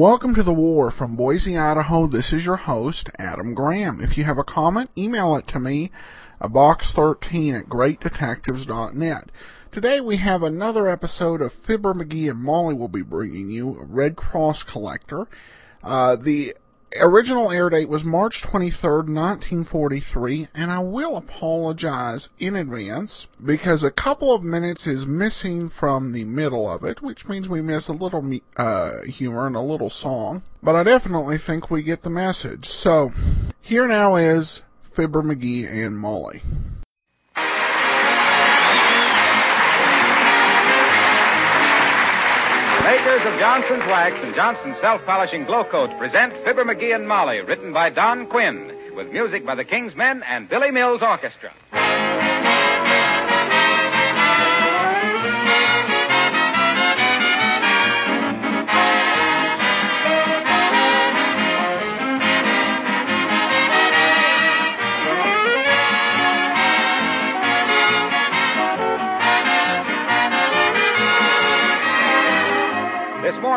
Welcome to the war from Boise, Idaho. This is your host, Adam Graham. If you have a comment, email it to me at box13 at greatdetectives.net. Today we have another episode of Fibber McGee and Molly will be bringing you a Red Cross Collector. Uh, the original air date was March 23rd, 1943, and I will apologize in advance because a couple of minutes is missing from the middle of it, which means we miss a little uh, humor and a little song. But I definitely think we get the message. So, here now is Fibber McGee and Molly. Makers of Johnson's Wax and Johnson's Self-Polishing Glo-Coat present Fibber McGee and Molly, written by Don Quinn, with music by the King's Men and Billy Mills Orchestra.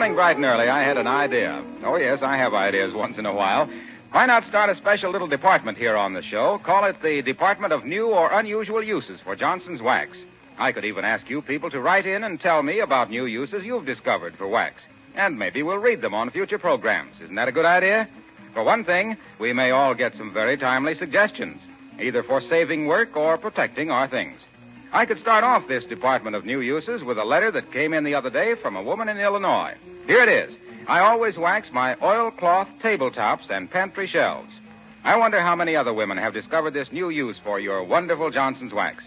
Morning, bright and early, I had an idea. Oh, yes, I have ideas once in a while. Why not start a special little department here on the show? Call it the Department of New or Unusual Uses for Johnson's Wax. I could even ask you people to write in and tell me about new uses you've discovered for wax. And maybe we'll read them on future programs. Isn't that a good idea? For one thing, we may all get some very timely suggestions, either for saving work or protecting our things. I could start off this Department of New Uses with a letter that came in the other day from a woman in Illinois. Here it is. I always wax my oilcloth tabletops and pantry shelves. I wonder how many other women have discovered this new use for your wonderful Johnson's wax.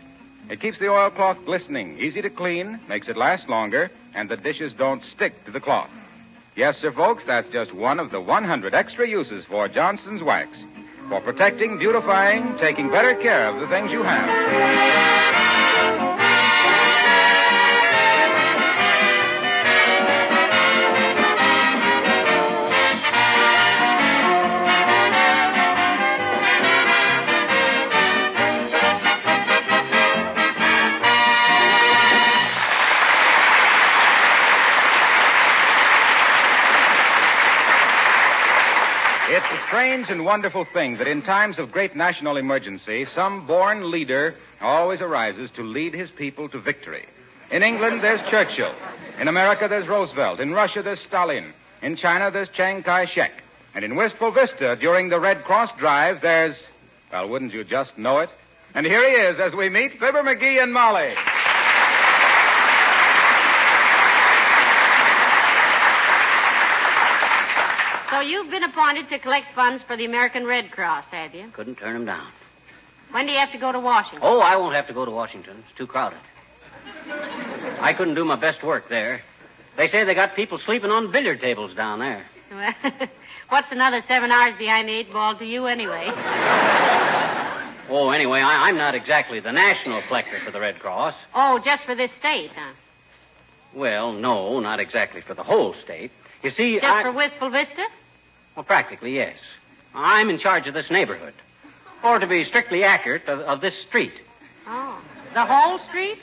It keeps the oilcloth glistening, easy to clean, makes it last longer, and the dishes don't stick to the cloth. Yes, sir, folks, that's just one of the 100 extra uses for Johnson's wax. For protecting, beautifying, taking better care of the things you have. Strange and wonderful thing that in times of great national emergency, some born leader always arises to lead his people to victory. In England, there's Churchill. In America, there's Roosevelt. In Russia, there's Stalin. In China, there's Chiang Kai shek. And in Wistful Vista, during the Red Cross drive, there's, well, wouldn't you just know it? And here he is as we meet Fibber McGee and Molly. So you've been appointed to collect funds for the American Red Cross, have you? Couldn't turn them down. When do you have to go to Washington? Oh, I won't have to go to Washington. It's too crowded. I couldn't do my best work there. They say they got people sleeping on billiard tables down there. Well, what's another seven hours behind the eight ball to you, anyway? Oh, anyway, I, I'm not exactly the national collector for the Red Cross. Oh, just for this state, huh? Well, no, not exactly for the whole state. You see, Just I... for Wistful Vista? Well, practically, yes. I'm in charge of this neighborhood. Or to be strictly accurate, of, of this street. Oh. The whole street?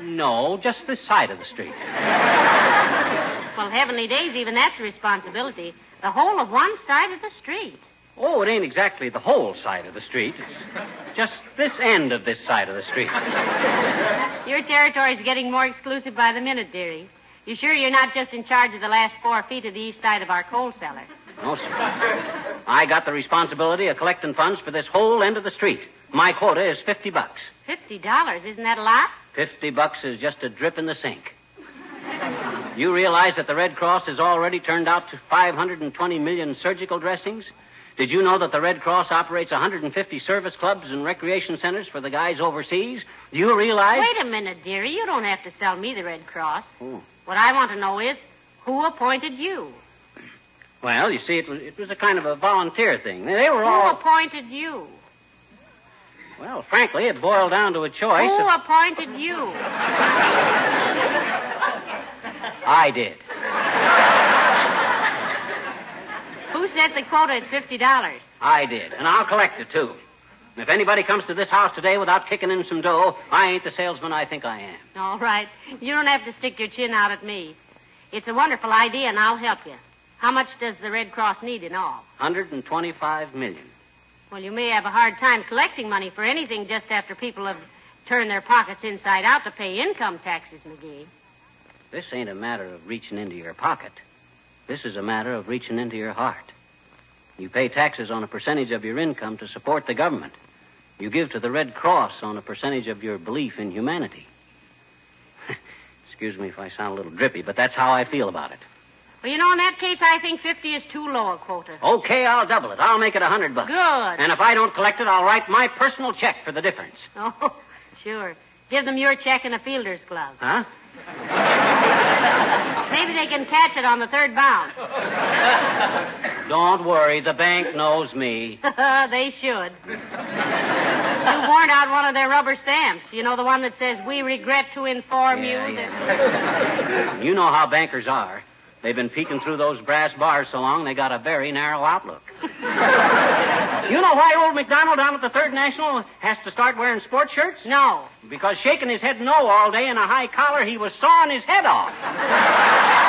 No, just this side of the street. Well, heavenly days, even that's a responsibility. The whole of one side of the street. Oh, it ain't exactly the whole side of the street. It's just this end of this side of the street. Your territory's getting more exclusive by the minute, dearie. You sure you're not just in charge of the last four feet of the east side of our coal cellar? No, sir. I got the responsibility of collecting funds for this whole end of the street. My quota is 50 bucks. Fifty dollars, isn't that a lot? 50 bucks is just a drip in the sink. You realize that the Red Cross has already turned out to 520 million surgical dressings? Did you know that the Red Cross operates 150 service clubs and recreation centers for the guys overseas? Do you realize? Wait a minute, dearie. You don't have to sell me the Red Cross. Oh. What I want to know is who appointed you? Well, you see, it was, it was a kind of a volunteer thing. They were Who all. appointed you? Well, frankly, it boiled down to a choice. Who of- appointed you? I did. Who set the quota at fifty dollars? I did. And I'll collect it, too. And if anybody comes to this house today without kicking in some dough, I ain't the salesman I think I am. All right. You don't have to stick your chin out at me. It's a wonderful idea, and I'll help you. How much does the Red Cross need in all? 125 million. Well, you may have a hard time collecting money for anything just after people have turned their pockets inside out to pay income taxes, McGee. This ain't a matter of reaching into your pocket. This is a matter of reaching into your heart. You pay taxes on a percentage of your income to support the government. You give to the Red Cross on a percentage of your belief in humanity. Excuse me if I sound a little drippy, but that's how I feel about it. Well, you know, in that case, I think 50 is too low a quota. Okay, I'll double it. I'll make it a hundred bucks. Good. And if I don't collect it, I'll write my personal check for the difference. Oh, sure. Give them your check in a fielder's glove. Huh? Maybe they can catch it on the third bounce. Don't worry, the bank knows me. they should. You worn out one of their rubber stamps. You know, the one that says, We regret to inform Yeah, you yeah. that. You know how bankers are. They've been peeking through those brass bars so long they got a very narrow outlook. you know why old McDonald down at the Third National has to start wearing sports shirts? No. Because shaking his head no all day in a high collar, he was sawing his head off.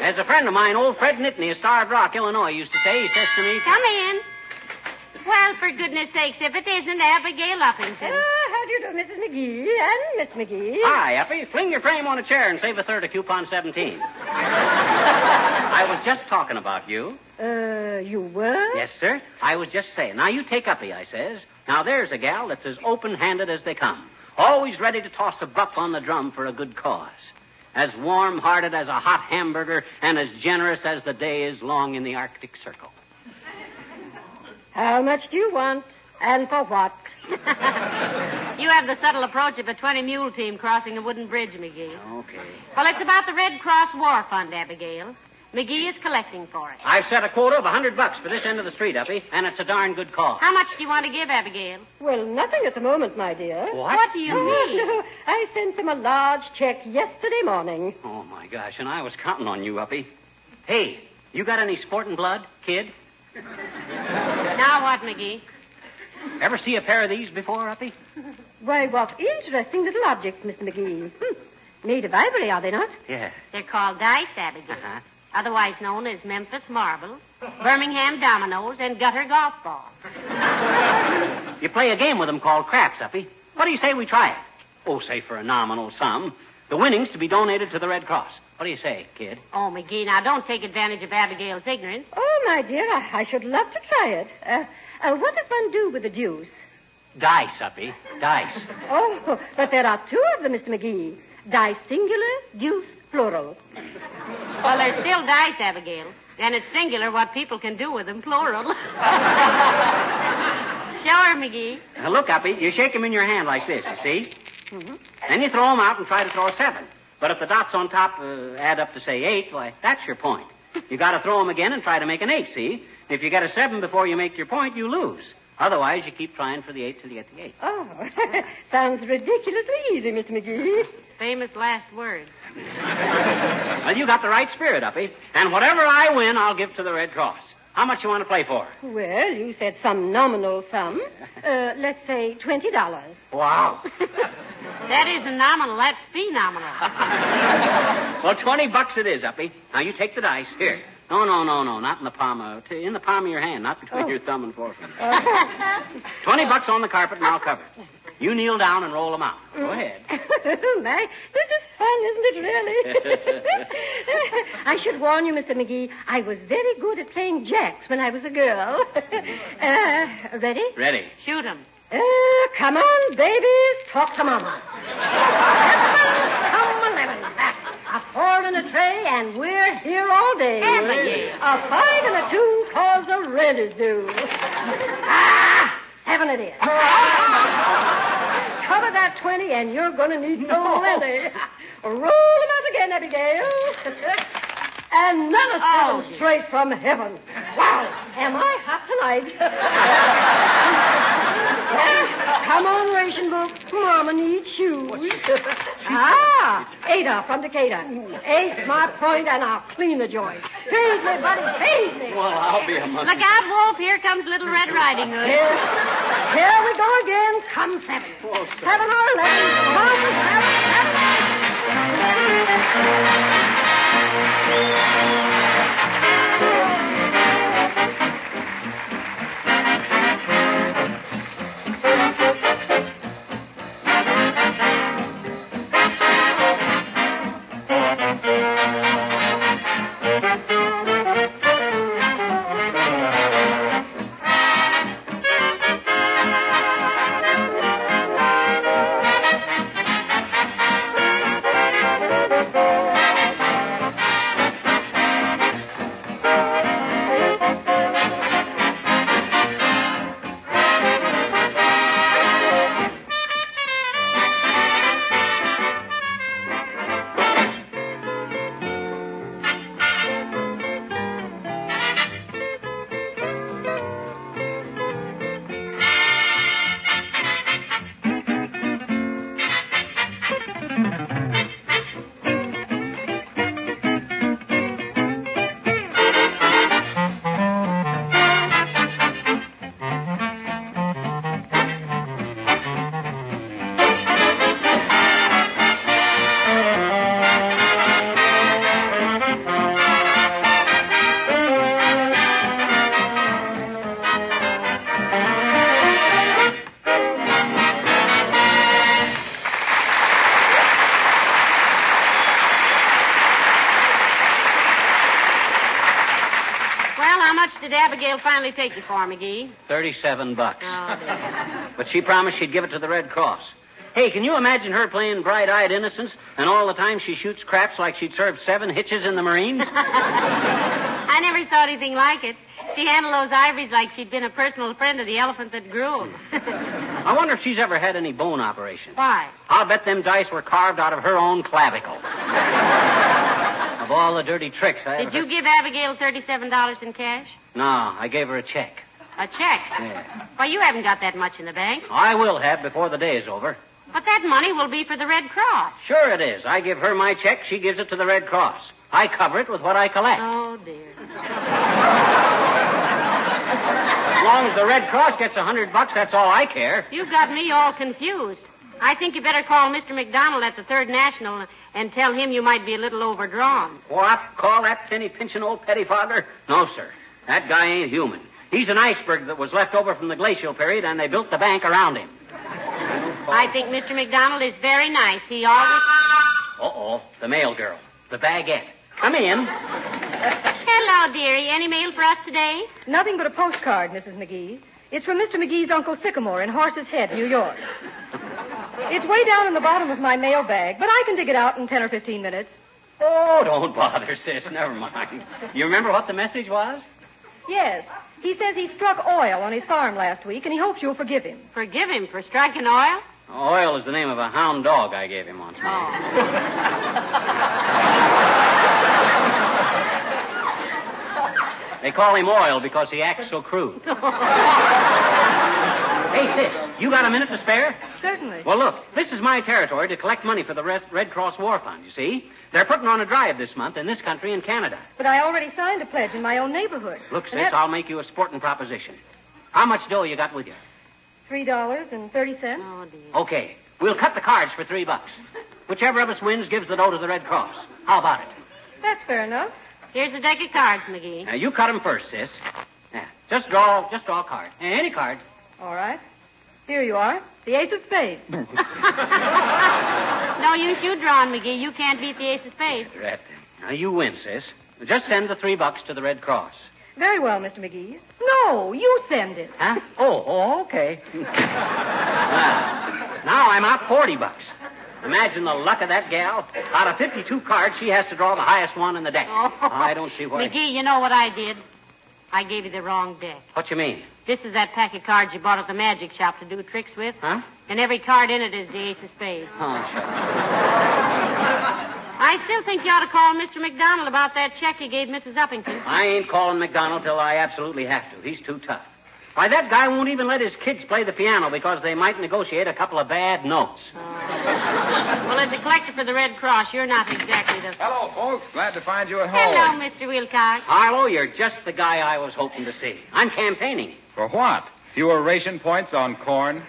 As a friend of mine, old Fred Nitney of Starved Rock, Illinois, used to say, he says to me, Come in. Well, for goodness sakes, if it isn't Abigail Uppington. Do you do, Mrs. McGee and Miss McGee? Hi, Effie. Fling your frame on a chair and save a third of coupon 17. I was just talking about you. Uh, you were? Yes, sir. I was just saying. Now, you take Uppy, I says. Now, there's a gal that's as open-handed as they come. Always ready to toss a buck on the drum for a good cause. As warm-hearted as a hot hamburger and as generous as the day is long in the Arctic Circle. How much do you want? And for what? You have the subtle approach of a 20 mule team crossing a wooden bridge, McGee. Okay. Well, it's about the Red Cross War Fund, Abigail. McGee is collecting for it. I've set a quota of a hundred bucks for this end of the street, Uppy, and it's a darn good cause. How much do you want to give, Abigail? Well, nothing at the moment, my dear. What What do you Oh, mean? no. I sent them a large check yesterday morning. Oh, my gosh, and I was counting on you, Uppy. Hey, you got any sporting blood, kid? Now what, McGee? Ever see a pair of these before, Uppy? Why, what interesting little objects, Mr. McGee. Hmm. Made of ivory, are they not? Yeah. They're called dice, Abigail. Uh-huh. Otherwise known as Memphis marbles, Birmingham dominoes, and gutter golf balls. You play a game with them called craps, Uppy. What do you say we try it? Oh, say for a nominal sum. The winnings to be donated to the Red Cross. What do you say, kid? Oh, McGee, now don't take advantage of Abigail's ignorance. Oh, my dear, I, I should love to try it. Uh, uh, what does one do with the deuce? Dice, Uppy. Dice. Oh, but there are two of them, Mr. McGee. Dice singular, deuce plural. Well, they're still dice, Abigail. And it's singular what people can do with them, plural. sure, McGee. Now, look, Uppy, you shake them in your hand like this, you see? Then you throw them out and try to throw a seven. But if the dots on top uh, add up to, say, eight, why, that's your point. You got to throw them again and try to make an eight, see? If you get a seven before you make your point, you lose. Otherwise, you keep trying for the eight till you get the eight. Oh, sounds ridiculously easy, Mr. McGee. Famous last words. Well, you got the right spirit, Uppy. And whatever I win, I'll give to the Red Cross. How much you want to play for? Well, you said some nominal sum. Uh, let's say $20. Wow. That isn't nominal, that's phenomenal. well, 20 bucks it is, Uppy. Now, you take the dice. Here. No, no, no, no. Not in the palm of... t- In the palm of your hand, not between Oh. your thumb and forefinger. 20 bucks on the carpet, and I'll cover it. You kneel down and roll them out. Go ahead. My, this is fun, isn't it, really? I should warn you, Mr. McGee, I was very good at playing jacks when I was a girl. uh, ready? Ready. Shoot 'em. Uh, come on, babies, talk to Mama. come eleven. A four and a tray, and we're here all day. Abigail. A five and a two, cause the rent is due. ah, seven it is. Cover that twenty, and you're going to need plenty. Roll them out again, Abigail. Another Oh, seven straight from heaven. Wow, am I hot tonight? Come on, ration book. Mama needs shoes. ah, Ada from Decatur. Eight's my point, and I'll clean the joint. Feed me, buddy, feed me. Well, I'll be a monkey. Look out, Wolf. Here comes Little Red Riding Hood. Here, Here we go again. Come seven. Seven or eleven. Come seven, seven. Finally take you for, McGee? 37 bucks. Oh, dear. But she promised she'd give it to the Red Cross. Hey, can you imagine her playing bright-eyed innocence, and all the time she shoots craps like she'd served seven hitches in the Marines? I never saw anything like it. She handled those ivories like she'd been a personal friend of the elephant that grew 'em. I wonder if she's ever had any bone operation. Why? I'll bet them dice were carved out of her own clavicle. of all the dirty tricks I Did you give Abigail $37 in cash? No, I gave her a check. A check? Yeah. Why, you haven't got that much in the bank. I will have before the day is over. But that money will be for the Red Cross. Sure it is. I give her my check, she gives it to the Red Cross. I cover it with what I collect. Oh, dear. As long as the Red Cross gets a hundred bucks, that's all I care. You've got me all confused. I think you better call Mr. McDonald at the Third National and tell him you might be a little overdrawn. What? Call that penny pinching old pettifogger? No, sir. That guy ain't human. He's an iceberg that was left over from the glacial period, and they built the bank around him. I think Mr. McDonald is very nice. He always. Uh-oh. The mail girl. The baguette. Come in. Hello, dearie. Any mail for us today? Nothing but a postcard, Mrs. McGee. It's from Mr. McGee's Uncle Sycamore in Horse's Head, New York. It's way down in the bottom of my mail bag, but I can dig it out in 10 or 15 minutes. Oh, don't bother, sis. Never mind. You remember what the message was? Yes. He says he struck oil on his farm last week, and he hopes you'll forgive him. Forgive him for striking oil? Oil is the name of a hound dog I gave him once. Oh. They call him Oil because he acts so crude. hey, sis, you got a minute to spare? Certainly. Well, look, this is my territory to collect money for the Red Red Cross War Fund, you see? They're putting on a drive this month in this country and Canada. But I already signed a pledge in my own neighborhood. Look, sis, that's I'll make you a sporting proposition. How much dough you got with you? $3.30. Oh, dear. Okay, we'll cut the cards for three bucks. Whichever of us wins gives the dough to the Red Cross. How about it? That's fair enough. Here's a deck of cards, McGee. Now, you cut 'em first, sis. Yeah, just draw, just draw a card. Any card. All right. Here you are. The ace of spades. No use you drawing, McGee. You can't beat the ace of spades. Right. Now, you win, sis. Just send the three bucks to the Red Cross. Very well, Mr. McGee. No, you send it. Huh? Oh, oh okay. now, now I'm out 40 bucks. Imagine the luck of that gal. Out of 52 cards, she has to draw the highest one in the deck. Oh. I don't see why. McGee, you know what I did? I gave you the wrong deck. What you mean? This is that pack of cards you bought at the magic shop to do tricks with. Huh? And every card in it is the ace of spades. Oh, sure. I still think you ought to call Mr. McDonald about that check you gave Mrs. Uppington. I ain't calling McDonald till I absolutely have to. He's too tough. Why, that guy won't even let his kids play the piano because they might negotiate a couple of bad notes. Well, as a collector for the Red Cross, you're not exactly the. Hello, folks. Glad to find you at home. Hello, Mr. Wilcox. Harlow, you're just the guy I was hoping to see. I'm campaigning. For what? Fewer ration points on corn.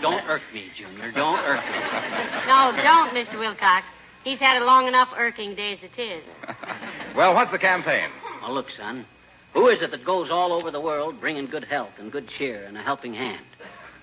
Don't irk me, Junior. Don't irk me. No, don't, Mr. Wilcox. He's had a long enough irking day as it is. Well, what's the campaign? Well, look, son. Who is it that goes all over the world bringing good health and good cheer and a helping hand?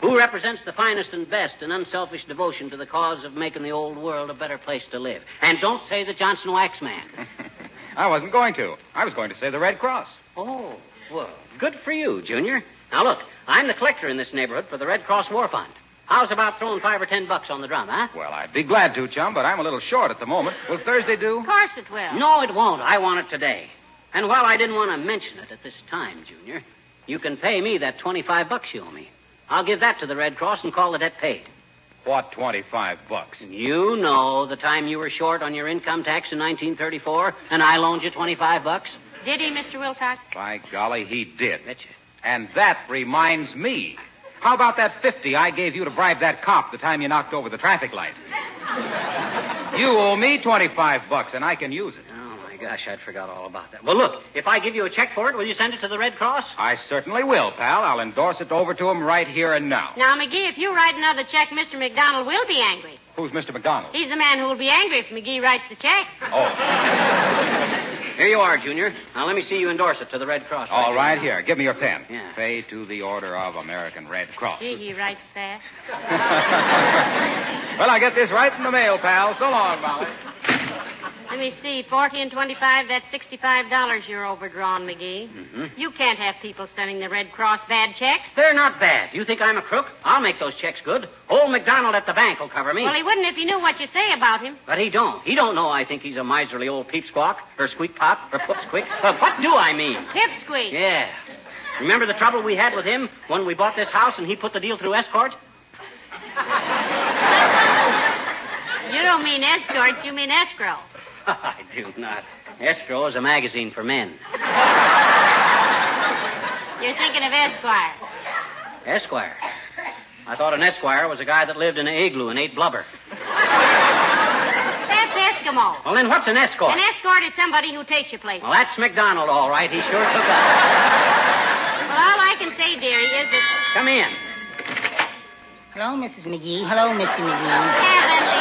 Who represents the finest and best and unselfish devotion to the cause of making the old world a better place to live? And don't say the Johnson Wax Man. I wasn't going to. I was going to say the Red Cross. Oh, well, good for you, Junior. Now, look, I'm the collector in this neighborhood for the Red Cross War Fund. How's about throwing five or ten bucks on the drum, huh? Well, I'd be glad to, chum, but I'm a little short at the moment. Will Thursday do? Of course it will. No, it won't. I want it today. And while I didn't want to mention it at this time, Junior, you can pay me that 25 bucks you owe me. I'll give that to the Red Cross and call the debt paid. What, 25 bucks? You know the time you were short on your income tax in 1934 and I loaned you 25 bucks? Did he, Mr. Wilcox? By golly, he did. Betcha. And that reminds me. How about that 50 I gave you to bribe that cop the time you knocked over the traffic light? you owe me 25 bucks, and I can use it. My gosh, I'd forgot all about that. Well, look, if I give you a check for it, will you send it to the Red Cross? I certainly will, pal. I'll endorse it over to him right here and now. Now, McGee, if you write another check, Mr. McDonald will be angry. Who's Mr. McDonald? He's the man who will be angry if McGee writes the check. Oh, Here you are, Junior. Now let me see you endorse it to the Red Cross. all right, here. Give me your pen. Yeah. Pay to the Order of American Red Cross. Gee, he writes fast. well, I get this right in the mail, pal. So long, Molly. Let me see. 40 and 25, that's $65 you're overdrawn, McGee. You can't have people sending the Red Cross bad checks. They're not bad. You think I'm a crook? I'll make those checks good. Old McDonald at the bank will cover me. Well, he wouldn't if he knew what you say about him. But he don't. He don't know I think he's a miserly old peep squawk or squeak pop or put squeak. Uh, what do I mean? Pipsqueak. Yeah. Remember the trouble we had with him when we bought this house and he put the deal through escort? You don't mean escorts, you mean escrow. I do not. Escrow is a magazine for men. You're thinking of Esquire. Esquire. I thought an esquire was a guy that lived in an igloo and ate blubber. That's Eskimo. Well, then what's an escort? An escort is somebody who takes you places. Well, that's McDonald, all right. He sure took that. Well, all I can say, dearie, is that Come in. Hello, Mrs. McGee. Hello, Mr. McGee. heavenly days,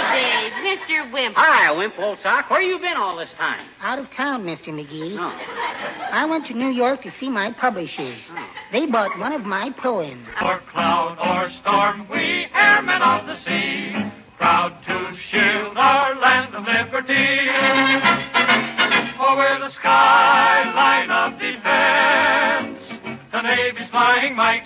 Mr. Wimple. Hi, Wimp, old sock. Where you been all this time? Out of town, Mr. McGee. Oh. I went to New York to see my publishers. Oh. They bought one of my poems. Or cloud or storm, we airmen of the sea, proud to shield our land of liberty. For we're the skyline of defense, the Navy's flying might,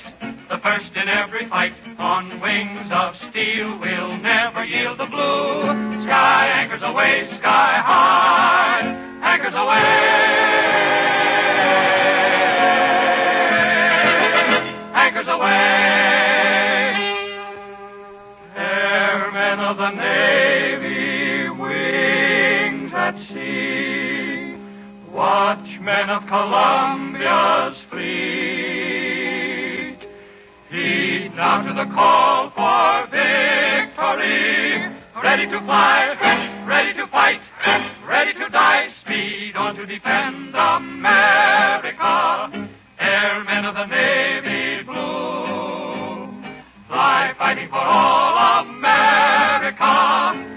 the first in every fight. On wings of steel, we'll never yield the blue. Sky anchors away, sky high, anchors away. Anchors away. Airmen of the Navy, wings at sea, watchmen of Columbia's now to the call for victory, ready to fly, ready to fight, ready to die. Speed on to defend America, airmen of the Navy blue. Fly fighting for all America.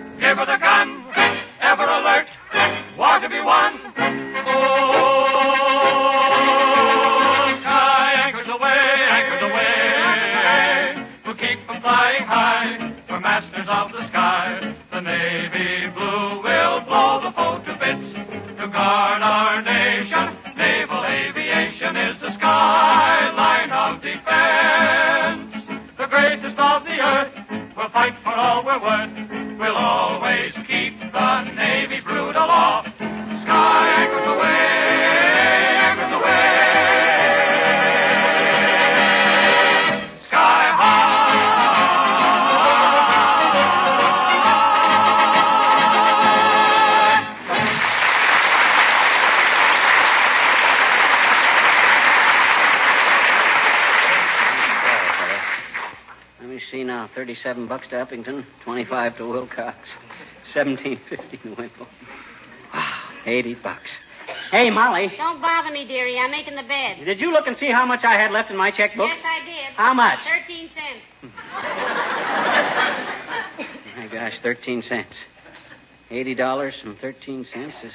Me see now. 37 bucks to Uppington, 25 to Wilcox, 17.50 to Wimple. Wow, 80 bucks. Hey, Molly, Don't bother me, dearie. I'm making the bed. did you look and see how much I had left in my checkbook? Yes, I did. How much? Thirteen cents. My gosh, 13 cents. $80 from and 13 cents is.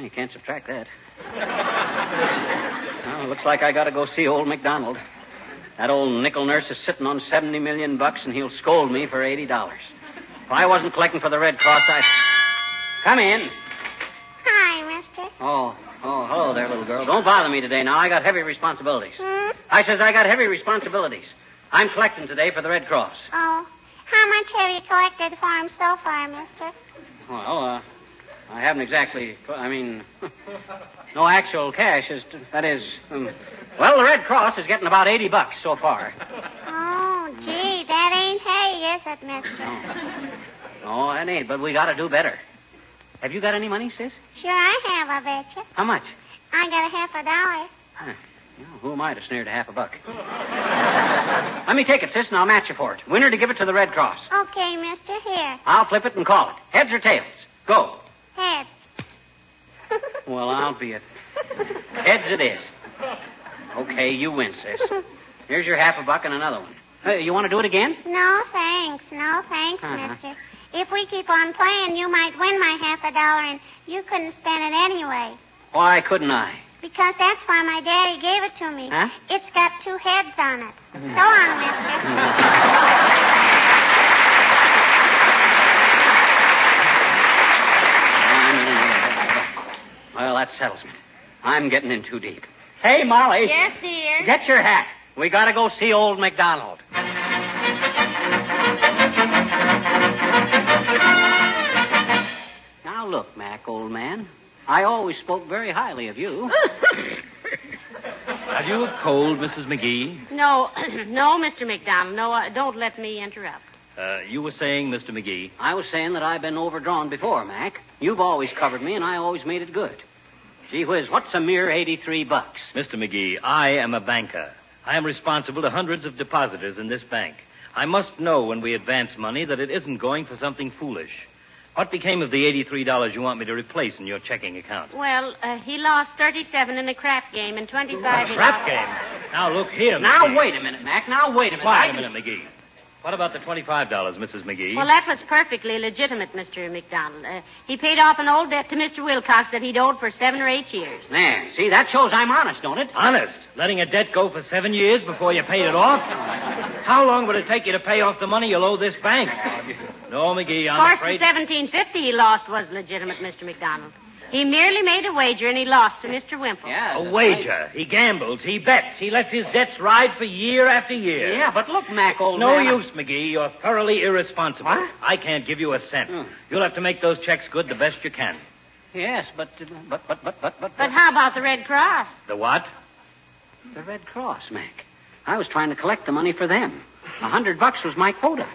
You can't subtract that. well, looks like I gotta go see old McDonald. That old nickel nurse is sitting on 70 million bucks and he'll scold me for $80. If I wasn't collecting for the Red Cross, I. Come in. Hi, mister. Oh, oh, hello there, little girl. Don't bother me today now. I got heavy responsibilities. Hmm? I says I got heavy responsibilities. I'm collecting today for the Red Cross. Oh, how much have you collected for him so far, mister? Well, uh, I haven't exactly. I mean, no actual cash. Is that is. Um, well, the Red Cross is getting about eighty bucks so far. Oh, gee, that ain't hay, is it, mister? No, that ain't. But we got to do better. Have you got any money, sis? Sure I have, I betcha. How much? I got a half a dollar. Well, who am I to sneer to half a buck? Let me take it, sis, and I'll match you for it. Winner to give it to the Red Cross. Okay, mister, here. I'll flip it and call it. Heads or tails? Go. Head. Well, I'll be it. Heads it is. Okay, you win, sis. Here's your half a buck and another one. Uh, you want to do it again? No, thanks. No, thanks, Uh-huh. mister. If we keep on playing, you might win my half a dollar, and you couldn't spend it anyway. Why couldn't I? Because that's why my daddy gave it to me. Huh? It's got two heads on it. So on, mister. Well, that settles me. I'm getting in too deep. Hey, Molly. Yes, dear. Get your hat. We gotta go see old MacDonald. Now look, Mac, old man. I always spoke very highly of you. Have you a cold, Mrs. McGee? No, no, Mr. McDonald. No, uh, don't let me interrupt. Uh, you were saying, Mr. McGee. I was saying that I've been overdrawn before, Mac. You've always covered me, and I always made it good. Gee whiz, what's a mere 83 bucks? Mr. McGee, I am a banker. I am responsible to hundreds of depositors in this bank. I must know when we advance money that it isn't going for something foolish. What became of the $83 you want me to replace in your checking account? Well, uh, he lost 37 in the crap game and 25 in... The crap game. Now, look here, Now, McGee. wait a minute, Mac. Now, wait a minute. Quiet I a minute, McGee. What about the $25, Mrs. McGee? Well, that was perfectly legitimate, Mr. McDonald. Uh, he paid off an old debt to Mr. Wilcox that he'd owed for seven or eight years. There. See, that shows I'm honest, don't it? Honest? Letting a debt go for seven years before you paid it off? How long would it take you to pay off the money you'll owe this bank? No, McGee, Of I'm course, afraid. the 1750 he lost was legitimate, Mr. McDonald. He merely made a wager and he lost to Mr. Wimple. Yeah. A wager. He gambles. He bets. He lets his debts ride for year after year. Yeah, but look, Mac, old It's no man. use, McGee. You're thoroughly irresponsible. What? I can't give you a cent. Hmm. You'll have to make those checks good the best you can. Yes, but, uh, but, but, but, but, but, But how about the Red Cross? The what? The Red Cross, Mac. I was trying to collect the money for them. A hundred bucks was my quota.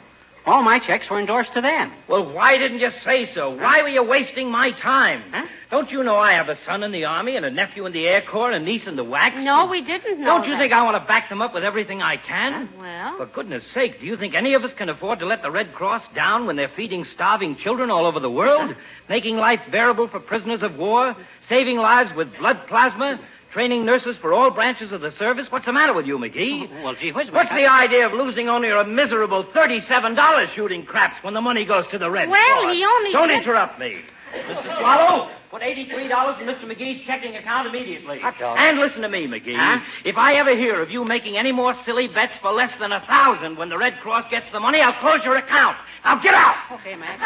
All my checks were endorsed to them. Well, why didn't you say so? Why were you wasting my time? Huh? Don't you know I have a son in the Army and a nephew in the Air Corps and a niece in the WACs? No, we didn't know Don't you that. think I want to back them up with everything I can? Well, For goodness sake, do you think any of us can afford to let the Red Cross down when they're feeding starving children all over the world, making life bearable for prisoners of war, saving lives with blood plasma, training nurses for all branches of the service? What's the matter with you, McGee? Well, gee whiz, What's Mac. the idea of losing only a miserable $37 shooting craps when the money goes to the Red Well, Cross? he only Don't said- interrupt me. Mr. Swallow, put $83 in Mr. McGee's checking account immediately. And listen to me, McGee. Huh? If I ever hear of you making any more silly bets for less than a thousand when the Red Cross gets the money, I'll close your account. Now get out! Okay, Mac.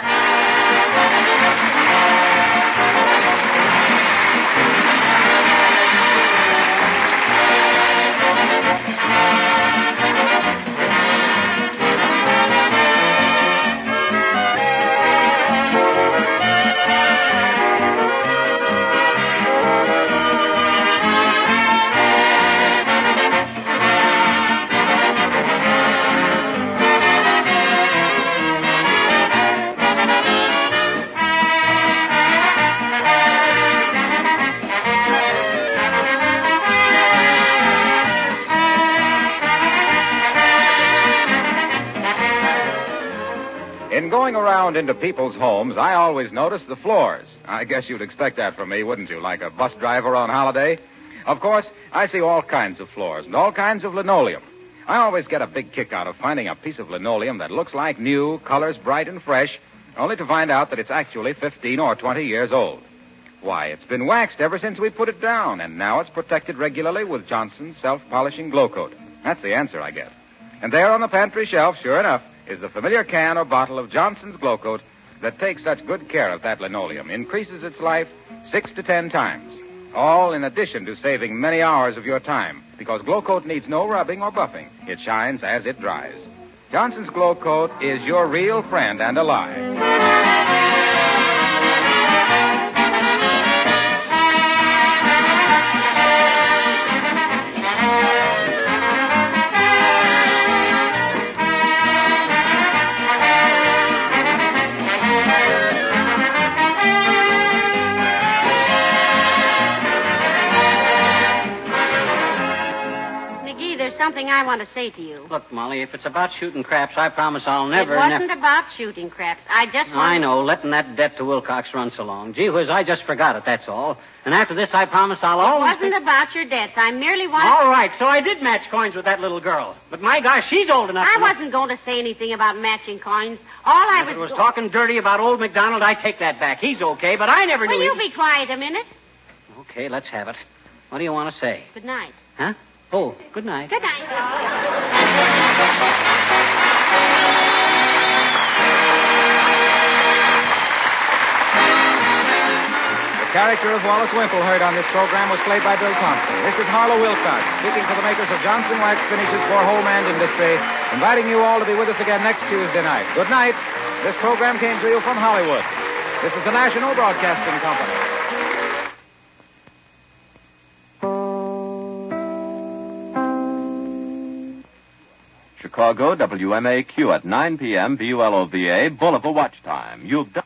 Around into people's homes, I always notice the floors. I guess you'd expect that from me, wouldn't you? Like a bus driver on holiday? Of course, I see all kinds of floors and all kinds of linoleum. I always get a big kick out of finding a piece of linoleum that looks like new, colors bright and fresh, only to find out that it's actually 15 or 20 years old. Why, it's been waxed ever since we put it down, and now it's protected regularly with Johnson's self-polishing Glo-Coat. That's the answer, I guess. And there on the pantry shelf, sure enough, is the familiar can or bottle of Johnson's Glo-Coat that takes such good care of that linoleum, increases its life six to ten times. All in addition to saving many hours of your time, because Glo-Coat needs no rubbing or buffing. It shines as it dries. Johnson's Glo-Coat is your real friend and ally. Something I want to say to you. Look, Molly, if it's about shooting craps, I promise I'll never. it wasn't nev- about shooting craps. I just want. I know, letting that debt to Wilcox run so long. Gee whiz, I just forgot it, that's all. And after this, I promise I'll It always. It wasn't about your debts. I merely. All right, so I did match coins with that little girl. But my gosh, she's old enough I to know- wasn't going to say anything about matching coins. All I If was. it was go- talking dirty about old McDonald, I take that back. He's okay, but I never Will knew Will you he... be quiet a minute? Okay, let's have it. What do you want to say? Good night. Huh? Oh, good night. Good night. The character of Wallace Wimple heard on this program was played by Bill Thompson. This is Harlow Wilcox, speaking for the makers of Johnson Wax Finishes for Home and Industry, inviting you all to be with us again next Tuesday night. Good night. This program came to you from Hollywood. This is the National Broadcasting Company. Chicago, WMAQ at 9 p.m. BULOVA, a Watch Time. You've done.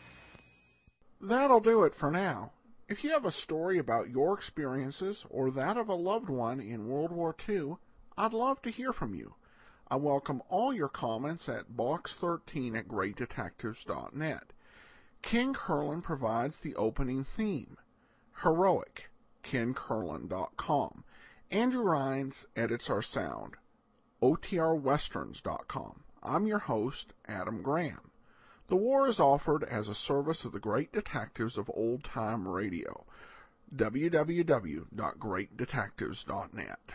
That'll do it for now. If you have a story about your experiences or that of a loved one in World War II, I'd love to hear from you. I welcome all your comments at box13 at greatdetectives.net. Ken Curlin provides the opening theme. Heroic, KenCurlin.com. Andrew Rhines edits our sound. OTRWesterns.com. I'm your host, Adam Graham. The war is offered as a service of the great detectives of old time radio. www.greatdetectives.net.